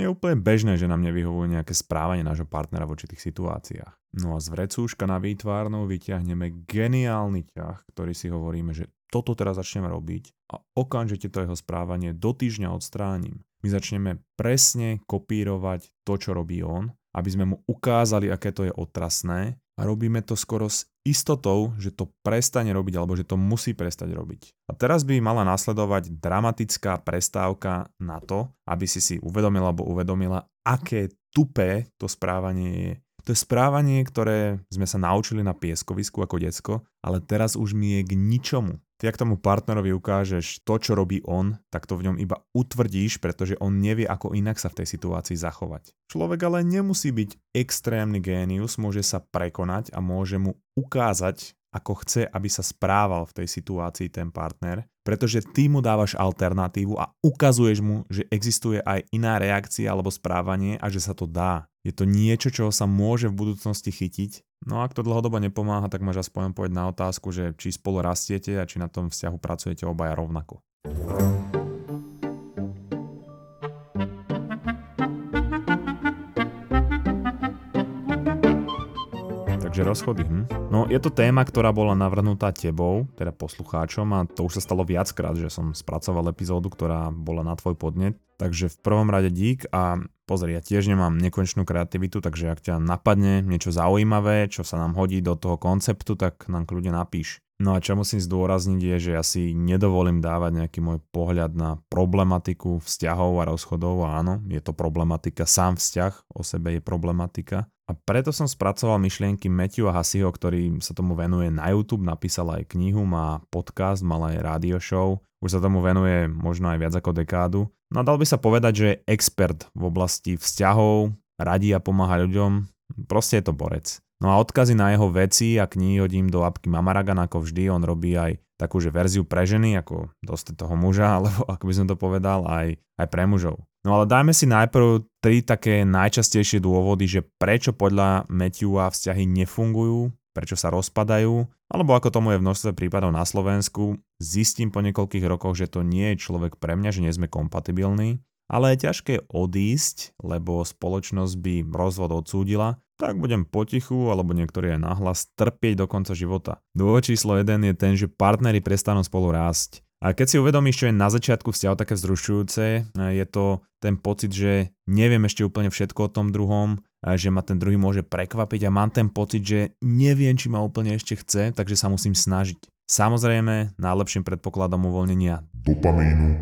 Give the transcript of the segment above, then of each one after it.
je úplne bežné, že nám nevyhovuje nejaké správanie nášho partnera v určitých situáciách. No a z vrecúška na výtvarnou vyťahneme geniálny ťah, ktorý si hovoríme, že toto teraz začneme robiť a okamžite to jeho správanie do týždňa odstránim. My začneme presne kopírovať to, čo robí on, aby sme mu ukázali, aké to je otrasné a robíme to skoro s istotou, že to prestane robiť alebo že to musí prestať robiť. A teraz by mala nasledovať dramatická prestávka na to, aby si si uvedomila alebo uvedomila, aké tupé to správanie je. To je správanie, ktoré sme sa naučili na pieskovisku ako decko, ale teraz už mi je k ničomu. Ty ak tomu partnerovi ukážeš to, čo robí on, tak to v ňom iba utvrdíš, pretože on nevie, ako inak sa v tej situácii zachovať. Človek ale nemusí byť extrémny génius, môže sa prekonať a môže mu ukázať, ako chce, aby sa správal v tej situácii ten partner, pretože ty mu dávaš alternatívu a ukazuješ mu, že existuje aj iná reakcia alebo správanie a že sa to dá. Je to niečo, čo sa môže v budúcnosti chytiť. No a ak to dlhodobo nepomáha, tak máš aspoň povedať na otázku, že či spolu rastiete a či na tom vzťahu pracujete obaja rovnako. Takže rozchody. Hm? No je to téma, ktorá bola navrhnutá tebou, teda poslucháčom a to už sa stalo viackrát, že som spracoval epizódu, ktorá bola na tvoj podnet. Takže v prvom rade dík a pozri, ja tiež nemám nekonečnú kreativitu, takže ak ťa napadne niečo zaujímavé, čo sa nám hodí do toho konceptu, tak nám kľudne napíš. No a čo musím zdôrazniť je, že ja si nedovolím dávať nejaký môj pohľad na problematiku vzťahov a rozchodov. Áno, je to problematika, sám vzťah o sebe je problematika. A preto som spracoval myšlienky Matthew Hasiho, ktorý sa tomu venuje na YouTube, napísal aj knihu, má podcast, mal aj radio show, už sa tomu venuje možno aj viac ako dekádu. No a dal by sa povedať, že je expert v oblasti vzťahov, radí a pomáha ľuďom, proste je to borec. No a odkazy na jeho veci a knihy hodím do apky Mamaragan ako vždy, on robí aj takú, že verziu pre ženy, ako dosť toho muža, alebo ako by som to povedal, aj, aj pre mužov. No ale dajme si najprv tri také najčastejšie dôvody, že prečo podľa Matthewa vzťahy nefungujú, prečo sa rozpadajú, alebo ako tomu je v množstve prípadov na Slovensku, zistím po niekoľkých rokoch, že to nie je človek pre mňa, že nie sme kompatibilní, ale je ťažké odísť, lebo spoločnosť by rozvod odsúdila, tak budem potichu, alebo niektorí aj nahlas, trpieť do konca života. Dôvod číslo 1 je ten, že partnery prestanú spolu rásť. A keď si uvedomíš, čo je na začiatku vzťahu také vzrušujúce, je to ten pocit, že neviem ešte úplne všetko o tom druhom, že ma ten druhý môže prekvapiť a mám ten pocit, že neviem, či ma úplne ešte chce, takže sa musím snažiť. Samozrejme, najlepším predpokladom uvoľnenia dopamínu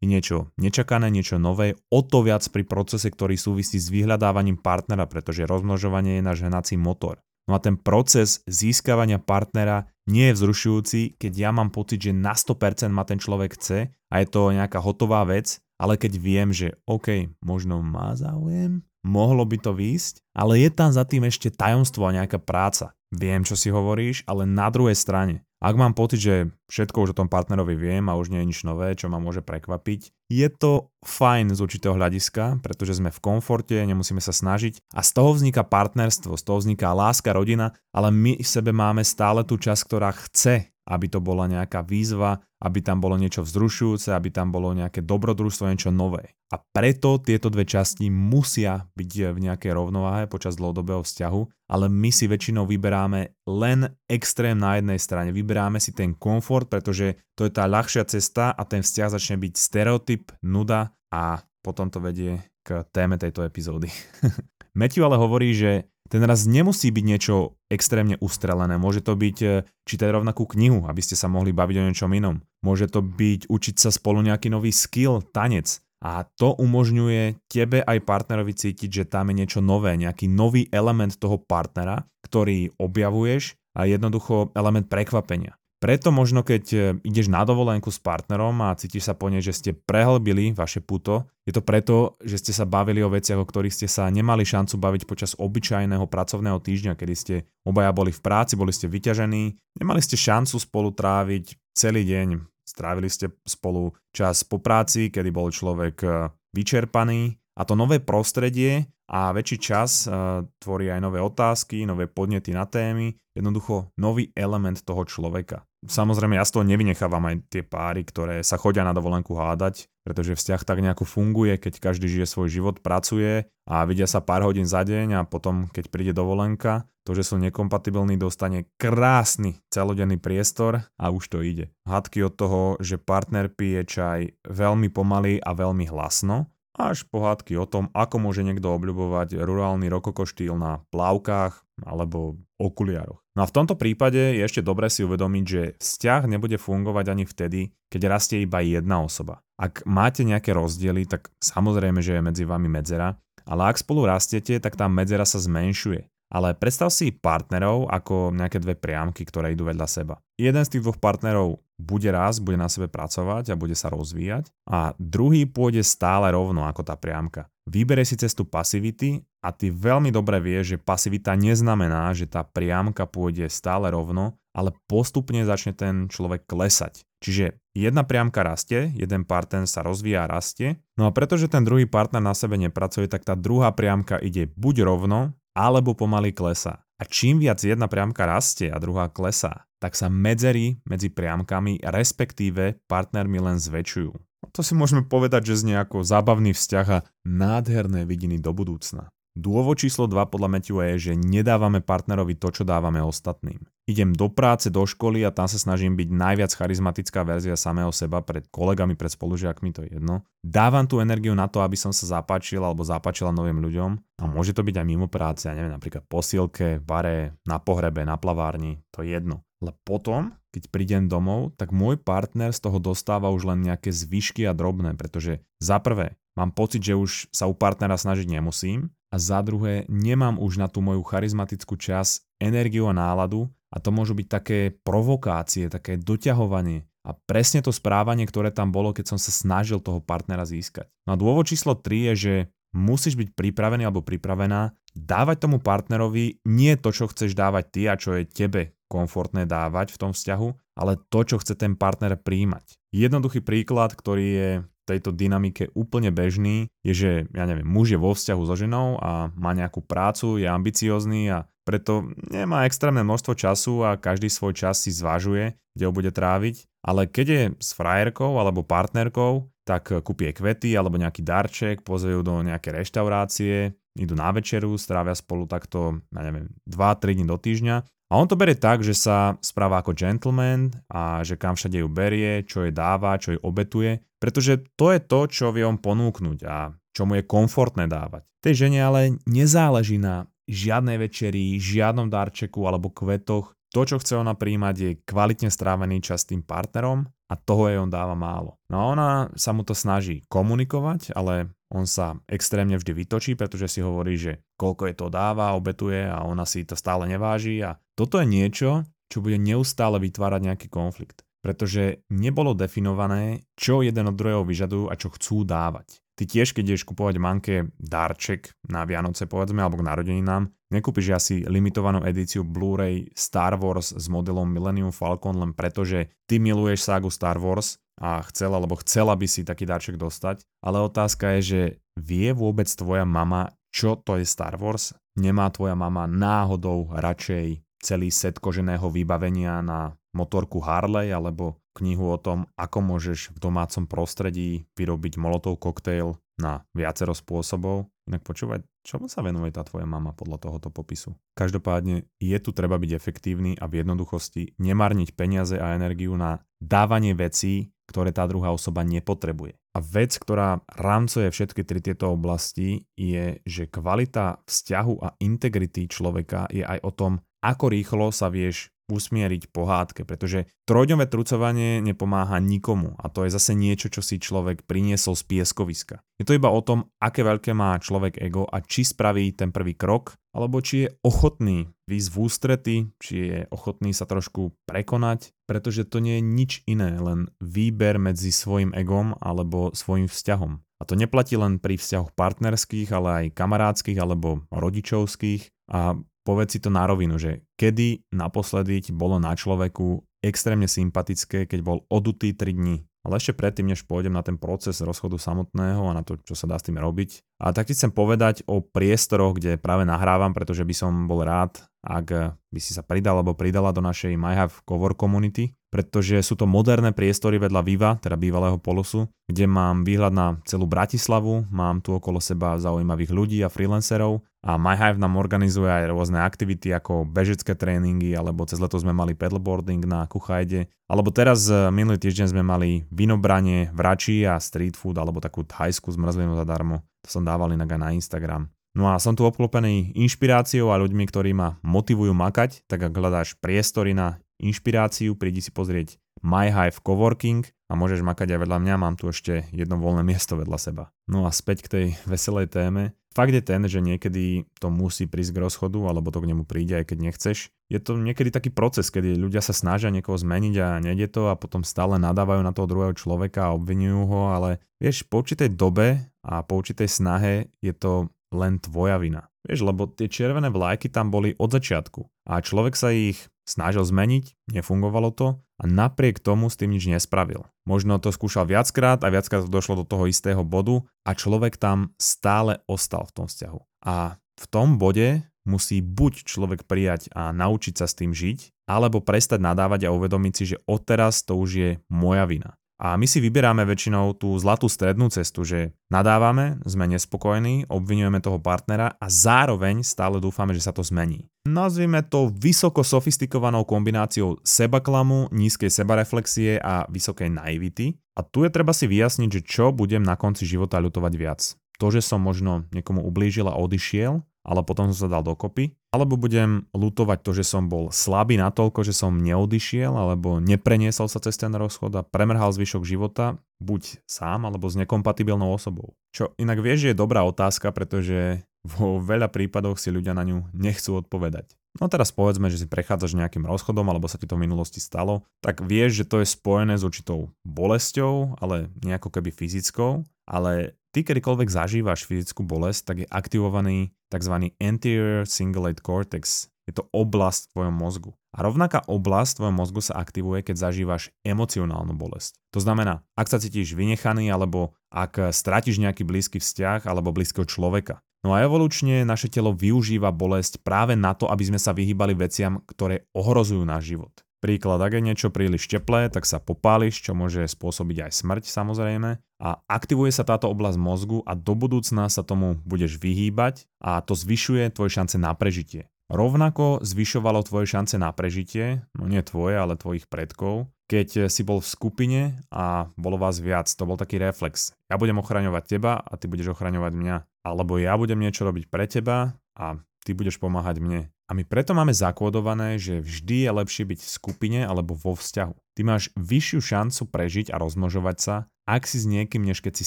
je niečo nečakané, niečo nové, o to viac pri procese, ktorý súvisí s vyhľadávaním partnera, pretože rozmnožovanie je náš hnací motor. No a ten proces získavania partnera nie je vzrušujúci, keď ja mám pocit, že na 100% ma ten človek chce a je to nejaká hotová vec, ale keď viem, že OK, možno má záujem, mohlo by to výjsť, ale je tam za tým ešte tajomstvo a nejaká práca. Viem, čo si hovoríš, ale na druhej strane, ak mám pocit, že všetko už o tom partnerovi viem a už nie je nič nové, čo ma môže prekvapiť, je to fajn z určitého hľadiska, pretože sme v komforte, nemusíme sa snažiť a z toho vzniká partnerstvo, z toho vzniká láska, rodina, ale my v sebe máme stále tú časť, ktorá chce aby to bola nejaká výzva, aby tam bolo niečo vzrušujúce, aby tam bolo nejaké dobrodružstvo, niečo nové. A preto tieto dve časti musia byť v nejakej rovnováhe počas dlhodobého vzťahu, ale my si väčšinou vyberáme len extrém na jednej strane. Vyberáme si ten komfort, pretože to je tá ľahšia cesta a ten vzťah začne byť stereotyp, nuda a potom to vedie k téme tejto epizódy. Matthew ale hovorí, že ten raz nemusí byť niečo extrémne ustrelené. Môže to byť e, čítať rovnakú knihu, aby ste sa mohli baviť o niečom inom. Môže to byť učiť sa spolu nejaký nový skill, tanec. A to umožňuje tebe aj partnerovi cítiť, že tam je niečo nové, nejaký nový element toho partnera, ktorý objavuješ a jednoducho element prekvapenia. Preto možno keď e, ideš na dovolenku s partnerom a cítiš sa po nej, že ste prehlbili vaše puto, je to preto, že ste sa bavili o veciach, o ktorých ste sa nemali šancu baviť počas obyčajného pracovného týždňa, kedy ste obaja boli v práci, boli ste vyťažení, nemali ste šancu spolu tráviť celý deň, strávili ste spolu čas po práci, kedy bol človek e, vyčerpaný a to nové prostredie a väčší čas uh, tvorí aj nové otázky, nové podnety na témy, jednoducho nový element toho človeka. Samozrejme ja z toho nevynechávam aj tie páry, ktoré sa chodia na dovolenku hádať, pretože vzťah tak nejako funguje, keď každý žije svoj život, pracuje a vidia sa pár hodín za deň a potom, keď príde dovolenka, to, že sú nekompatibilní, dostane krásny celodenný priestor a už to ide. Hadky od toho, že partner pije čaj veľmi pomaly a veľmi hlasno, až pohádky o tom, ako môže niekto obľubovať rurálny rokoko štýl na plavkách alebo okuliároch. No a v tomto prípade je ešte dobré si uvedomiť, že vzťah nebude fungovať ani vtedy, keď rastie iba jedna osoba. Ak máte nejaké rozdiely, tak samozrejme, že je medzi vami medzera, ale ak spolu rastiete, tak tá medzera sa zmenšuje. Ale predstav si partnerov ako nejaké dve priamky, ktoré idú vedľa seba. Jeden z tých dvoch partnerov bude raz, bude na sebe pracovať a bude sa rozvíjať a druhý pôjde stále rovno ako tá priamka. Vybere si cestu pasivity a ty veľmi dobre vieš, že pasivita neznamená, že tá priamka pôjde stále rovno, ale postupne začne ten človek klesať. Čiže jedna priamka rastie, jeden partner sa rozvíja a rastie, no a pretože ten druhý partner na sebe nepracuje, tak tá druhá priamka ide buď rovno, alebo pomaly klesá. A čím viac jedna priamka rastie a druhá klesá, tak sa medzery medzi priamkami respektíve partnermi len zväčšujú. To si môžeme povedať, že znie ako zábavný vzťah a nádherné vidiny do budúcna. Dôvod číslo 2 podľa Matthewa je, že nedávame partnerovi to, čo dávame ostatným. Idem do práce, do školy a tam sa snažím byť najviac charizmatická verzia samého seba pred kolegami, pred spolužiakmi, to je jedno. Dávam tú energiu na to, aby som sa zapáčil alebo zapáčila novým ľuďom a môže to byť aj mimo práce, ja neviem, napríklad posilke, bare, na pohrebe, na plavárni, to je jedno. Ale potom, keď prídem domov, tak môj partner z toho dostáva už len nejaké zvyšky a drobné, pretože za prvé, mám pocit, že už sa u partnera snažiť nemusím a za druhé nemám už na tú moju charizmatickú čas energiu a náladu a to môžu byť také provokácie, také doťahovanie a presne to správanie, ktoré tam bolo, keď som sa snažil toho partnera získať. No a dôvod číslo 3 je, že musíš byť pripravený alebo pripravená dávať tomu partnerovi nie to, čo chceš dávať ty a čo je tebe komfortné dávať v tom vzťahu, ale to, čo chce ten partner príjmať. Jednoduchý príklad, ktorý je tejto dynamike úplne bežný, je, že ja neviem, muž je vo vzťahu so ženou a má nejakú prácu, je ambiciózny a preto nemá extrémne množstvo času a každý svoj čas si zvažuje, kde ho bude tráviť. Ale keď je s frajerkou alebo partnerkou, tak kúpie kvety alebo nejaký darček, pozve do nejaké reštaurácie, idú na večeru, strávia spolu takto, ja neviem, 2-3 dní do týždňa a on to berie tak, že sa správa ako gentleman a že kam všade ju berie, čo jej dáva, čo jej obetuje, pretože to je to, čo vie on ponúknuť a čo mu je komfortné dávať. Tej žene ale nezáleží na žiadnej večeri, žiadnom darčeku alebo kvetoch. To, čo chce ona príjmať, je kvalitne strávený čas s tým partnerom a toho jej on dáva málo. No a ona sa mu to snaží komunikovať, ale on sa extrémne vždy vytočí, pretože si hovorí, že koľko je to dáva, obetuje a ona si to stále neváži a toto je niečo, čo bude neustále vytvárať nejaký konflikt. Pretože nebolo definované, čo jeden od druhého vyžadujú a čo chcú dávať. Ty tiež, keď ideš kupovať manke darček na Vianoce, povedzme, alebo k narodeninám, nekúpiš asi limitovanú edíciu Blu-ray Star Wars s modelom Millennium Falcon len preto, že ty miluješ ságu Star Wars a chcela, alebo chcela by si taký darček dostať. Ale otázka je, že vie vôbec tvoja mama, čo to je Star Wars? Nemá tvoja mama náhodou radšej celý set koženého vybavenia na motorku Harley alebo knihu o tom, ako môžeš v domácom prostredí vyrobiť molotov koktejl na viacero spôsobov. Inak počúvať, čomu sa venuje tá tvoja mama podľa tohoto popisu? Každopádne je tu treba byť efektívny a v jednoduchosti nemarniť peniaze a energiu na dávanie vecí, ktoré tá druhá osoba nepotrebuje. A vec, ktorá rámcuje všetky tri tieto oblasti, je, že kvalita vzťahu a integrity človeka je aj o tom, ako rýchlo sa vieš usmieriť pohádke, pretože trojdňové trucovanie nepomáha nikomu a to je zase niečo, čo si človek priniesol z pieskoviska. Je to iba o tom, aké veľké má človek ego a či spraví ten prvý krok, alebo či je ochotný výsť v ústrety, či je ochotný sa trošku prekonať, pretože to nie je nič iné, len výber medzi svojim egom alebo svojim vzťahom. A to neplatí len pri vzťahoch partnerských, ale aj kamarádskych alebo rodičovských. A povedz si to na rovinu, že kedy naposledy ti bolo na človeku extrémne sympatické, keď bol odutý 3 dní. Ale ešte predtým, než pôjdem na ten proces rozchodu samotného a na to, čo sa dá s tým robiť. A tak ti chcem povedať o priestoroch, kde práve nahrávam, pretože by som bol rád, ak by si sa pridal alebo pridala do našej MyHave Cover Community, pretože sú to moderné priestory vedľa Viva, teda bývalého polosu, kde mám výhľad na celú Bratislavu, mám tu okolo seba zaujímavých ľudí a freelancerov a MyHive nám organizuje aj rôzne aktivity ako bežecké tréningy, alebo cez leto sme mali pedalboarding na Kuchajde, alebo teraz e, minulý týždeň sme mali vinobranie, vračí a street food, alebo takú thajskú zmrzlinu zadarmo. To som dával inak aj na Instagram. No a som tu obklopený inšpiráciou a ľuďmi, ktorí ma motivujú makať, tak ak hľadáš priestory na inšpiráciu, prídi si pozrieť My Hive Coworking a môžeš makať aj vedľa mňa, mám tu ešte jedno voľné miesto vedľa seba. No a späť k tej veselej téme. Fakt je ten, že niekedy to musí prísť k rozchodu, alebo to k nemu príde, aj keď nechceš. Je to niekedy taký proces, kedy ľudia sa snažia niekoho zmeniť a nejde to a potom stále nadávajú na toho druhého človeka a obvinujú ho, ale vieš, po určitej dobe a po určitej snahe je to len tvoja vina. Vieš, lebo tie červené vlajky tam boli od začiatku a človek sa ich snažil zmeniť, nefungovalo to a napriek tomu s tým nič nespravil. Možno to skúšal viackrát a viackrát došlo do toho istého bodu a človek tam stále ostal v tom vzťahu. A v tom bode musí buď človek prijať a naučiť sa s tým žiť, alebo prestať nadávať a uvedomiť si, že odteraz to už je moja vina. A my si vyberáme väčšinou tú zlatú strednú cestu, že nadávame, sme nespokojní, obvinujeme toho partnera a zároveň stále dúfame, že sa to zmení. Nazvime to vysoko sofistikovanou kombináciou sebaklamu, nízkej sebareflexie a vysokej naivity. A tu je treba si vyjasniť, že čo budem na konci života ľutovať viac. To, že som možno niekomu ublížil a odišiel, ale potom som sa dal dokopy. Alebo budem lutovať to, že som bol slabý natoľko, že som neodišiel alebo nepreniesol sa cez ten rozchod a premrhal zvyšok života, buď sám alebo s nekompatibilnou osobou. Čo inak vieš, že je dobrá otázka, pretože vo veľa prípadoch si ľudia na ňu nechcú odpovedať. No teraz povedzme, že si prechádzaš nejakým rozchodom alebo sa ti to v minulosti stalo, tak vieš, že to je spojené s určitou bolesťou, ale nejako keby fyzickou, ale ty kedykoľvek zažívaš fyzickú bolesť, tak je aktivovaný tzv. anterior cingulate cortex. Je to oblasť v tvojom mozgu. A rovnaká oblasť v tvojom mozgu sa aktivuje, keď zažívaš emocionálnu bolesť. To znamená, ak sa cítiš vynechaný alebo ak stratíš nejaký blízky vzťah alebo blízkeho človeka. No a evolučne naše telo využíva bolesť práve na to, aby sme sa vyhýbali veciam, ktoré ohrozujú náš život. Príklad, ak je niečo príliš teplé, tak sa popáliš, čo môže spôsobiť aj smrť samozrejme. A aktivuje sa táto oblasť mozgu a do budúcna sa tomu budeš vyhýbať a to zvyšuje tvoje šance na prežitie. Rovnako zvyšovalo tvoje šance na prežitie, no nie tvoje, ale tvojich predkov, keď si bol v skupine a bolo vás viac. To bol taký reflex. Ja budem ochraňovať teba a ty budeš ochraňovať mňa. Alebo ja budem niečo robiť pre teba a ty budeš pomáhať mne. A my preto máme zakódované, že vždy je lepšie byť v skupine alebo vo vzťahu. Ty máš vyššiu šancu prežiť a rozmnožovať sa, ak si s niekým, než keď si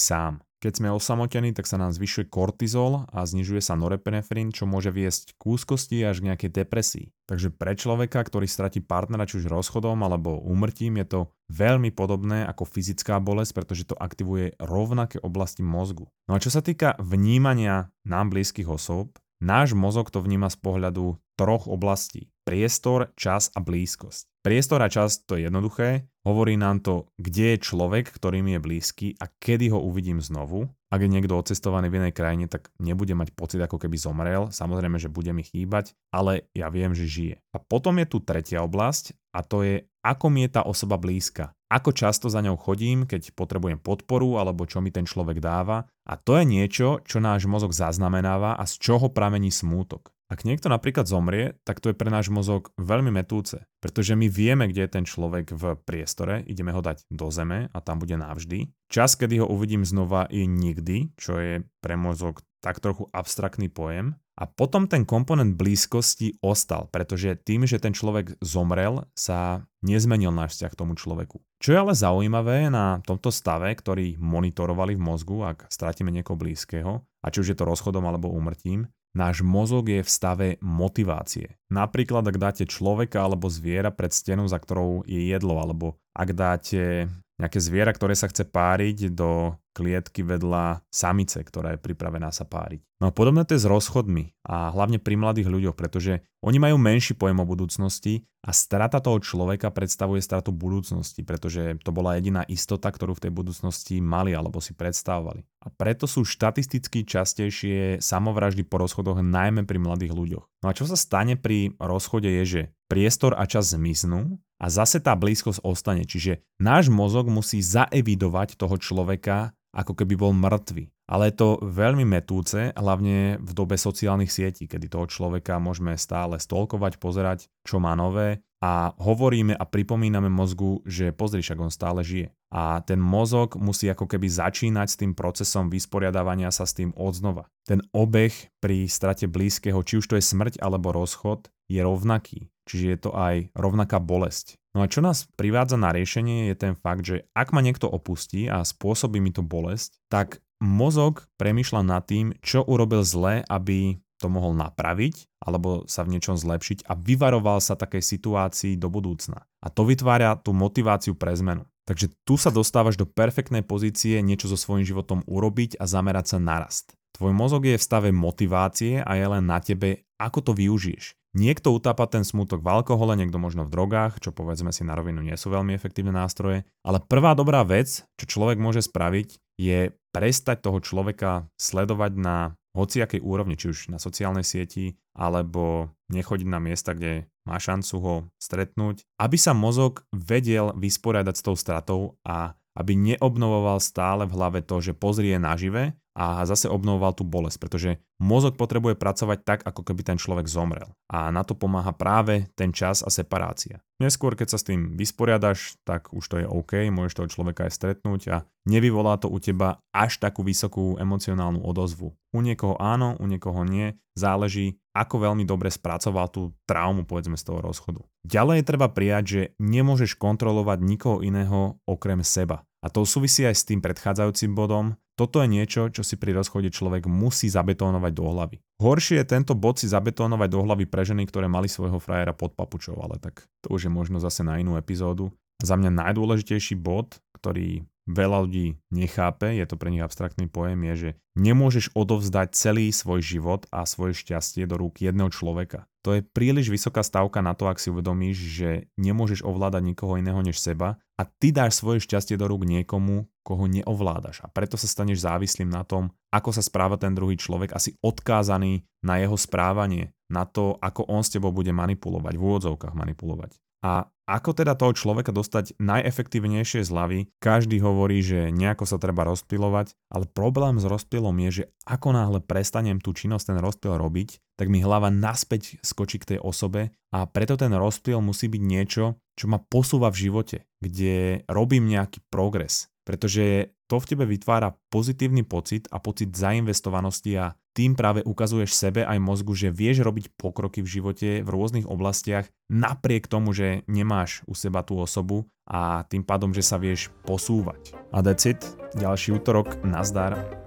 sám. Keď sme osamotení, tak sa nám zvyšuje kortizol a znižuje sa norepinefrín, čo môže viesť k úzkosti až k nejakej depresii. Takže pre človeka, ktorý stratí partnera či už rozchodom alebo úmrtím, je to veľmi podobné ako fyzická bolesť, pretože to aktivuje rovnaké oblasti mozgu. No a čo sa týka vnímania nám blízkych osôb, Náš mozog to vníma z pohľadu troch oblastí. Priestor, čas a blízkosť. Priestor a čas to je jednoduché. Hovorí nám to, kde je človek, ktorý mi je blízky a kedy ho uvidím znovu. Ak je niekto odcestovaný v inej krajine, tak nebude mať pocit, ako keby zomrel. Samozrejme, že bude mi chýbať, ale ja viem, že žije. A potom je tu tretia oblasť a to je, ako mi je tá osoba blízka ako často za ňou chodím, keď potrebujem podporu alebo čo mi ten človek dáva. A to je niečo, čo náš mozog zaznamenáva a z čoho pramení smútok. Ak niekto napríklad zomrie, tak to je pre náš mozog veľmi metúce, pretože my vieme, kde je ten človek v priestore, ideme ho dať do zeme a tam bude navždy. Čas, kedy ho uvidím znova, je nikdy, čo je pre mozog tak trochu abstraktný pojem. A potom ten komponent blízkosti ostal, pretože tým, že ten človek zomrel, sa nezmenil náš vzťah k tomu človeku. Čo je ale zaujímavé na tomto stave, ktorý monitorovali v mozgu, ak stratíme niekoho blízkeho, a či už je to rozchodom alebo úmrtím, náš mozog je v stave motivácie. Napríklad, ak dáte človeka alebo zviera pred stenu, za ktorou je jedlo, alebo ak dáte nejaké zviera, ktoré sa chce páriť do klietky vedľa samice, ktorá je pripravená sa páriť. No a podobné to je s rozchodmi a hlavne pri mladých ľuďoch, pretože oni majú menší pojem o budúcnosti a strata toho človeka predstavuje stratu budúcnosti, pretože to bola jediná istota, ktorú v tej budúcnosti mali alebo si predstavovali. A preto sú štatisticky častejšie samovraždy po rozchodoch najmä pri mladých ľuďoch. No a čo sa stane pri rozchode je, že priestor a čas zmiznú a zase tá blízkosť ostane. Čiže náš mozog musí zaevidovať toho človeka, ako keby bol mŕtvy. Ale je to veľmi metúce, hlavne v dobe sociálnych sietí, kedy toho človeka môžeme stále stolkovať, pozerať, čo má nové a hovoríme a pripomíname mozgu, že pozri, však on stále žije. A ten mozog musí ako keby začínať s tým procesom vysporiadávania sa s tým odznova. Ten obeh pri strate blízkeho, či už to je smrť alebo rozchod, je rovnaký. Čiže je to aj rovnaká bolesť. No a čo nás privádza na riešenie je ten fakt, že ak ma niekto opustí a spôsobí mi to bolesť, tak mozog premyšľa nad tým, čo urobil zle, aby to mohol napraviť alebo sa v niečom zlepšiť a vyvaroval sa takej situácii do budúcna. A to vytvára tú motiváciu pre zmenu. Takže tu sa dostávaš do perfektnej pozície niečo so svojím životom urobiť a zamerať sa na. Tvoj mozog je v stave motivácie a je len na tebe, ako to využiješ. Niekto utápa ten smutok v alkohole, niekto možno v drogách, čo povedzme si na rovinu nie sú veľmi efektívne nástroje, ale prvá dobrá vec, čo človek môže spraviť, je prestať toho človeka sledovať na hociakej úrovni, či už na sociálnej sieti, alebo nechodiť na miesta, kde má šancu ho stretnúť, aby sa mozog vedel vysporiadať s tou stratou a aby neobnovoval stále v hlave to, že pozrie nažive a zase obnovoval tú bolesť, pretože mozog potrebuje pracovať tak, ako keby ten človek zomrel. A na to pomáha práve ten čas a separácia. Neskôr, keď sa s tým vysporiadaš, tak už to je OK, môžeš toho človeka aj stretnúť a nevyvolá to u teba až takú vysokú emocionálnu odozvu. U niekoho áno, u niekoho nie, záleží, ako veľmi dobre spracoval tú traumu, povedzme, z toho rozchodu. Ďalej treba prijať, že nemôžeš kontrolovať nikoho iného okrem seba. A to súvisí aj s tým predchádzajúcim bodom. Toto je niečo, čo si pri rozchode človek musí zabetónovať do hlavy. Horšie je tento bod si zabetónovať do hlavy pre ženy, ktoré mali svojho frajera pod papučou, ale tak to už je možno zase na inú epizódu. Za mňa najdôležitejší bod, ktorý veľa ľudí nechápe, je to pre nich abstraktný pojem, je, že nemôžeš odovzdať celý svoj život a svoje šťastie do rúk jedného človeka. To je príliš vysoká stavka na to, ak si uvedomíš, že nemôžeš ovládať nikoho iného než seba a ty dáš svoje šťastie do rúk niekomu, koho neovládaš. A preto sa staneš závislým na tom, ako sa správa ten druhý človek, asi odkázaný na jeho správanie, na to, ako on s tebou bude manipulovať, v úvodzovkách manipulovať. A ako teda toho človeka dostať najefektívnejšie z hlavy? Každý hovorí, že nejako sa treba rozptilovať, ale problém s rozptylom je, že ako náhle prestanem tú činnosť, ten rozptyl robiť, tak mi hlava naspäť skočí k tej osobe a preto ten rozptyl musí byť niečo, čo ma posúva v živote, kde robím nejaký progres. Pretože to v tebe vytvára pozitívny pocit a pocit zainvestovanosti a tým práve ukazuješ sebe aj mozgu, že vieš robiť pokroky v živote v rôznych oblastiach napriek tomu, že nemáš u seba tú osobu a tým pádom, že sa vieš posúvať. A that's it. Ďalší útorok. Nazdar.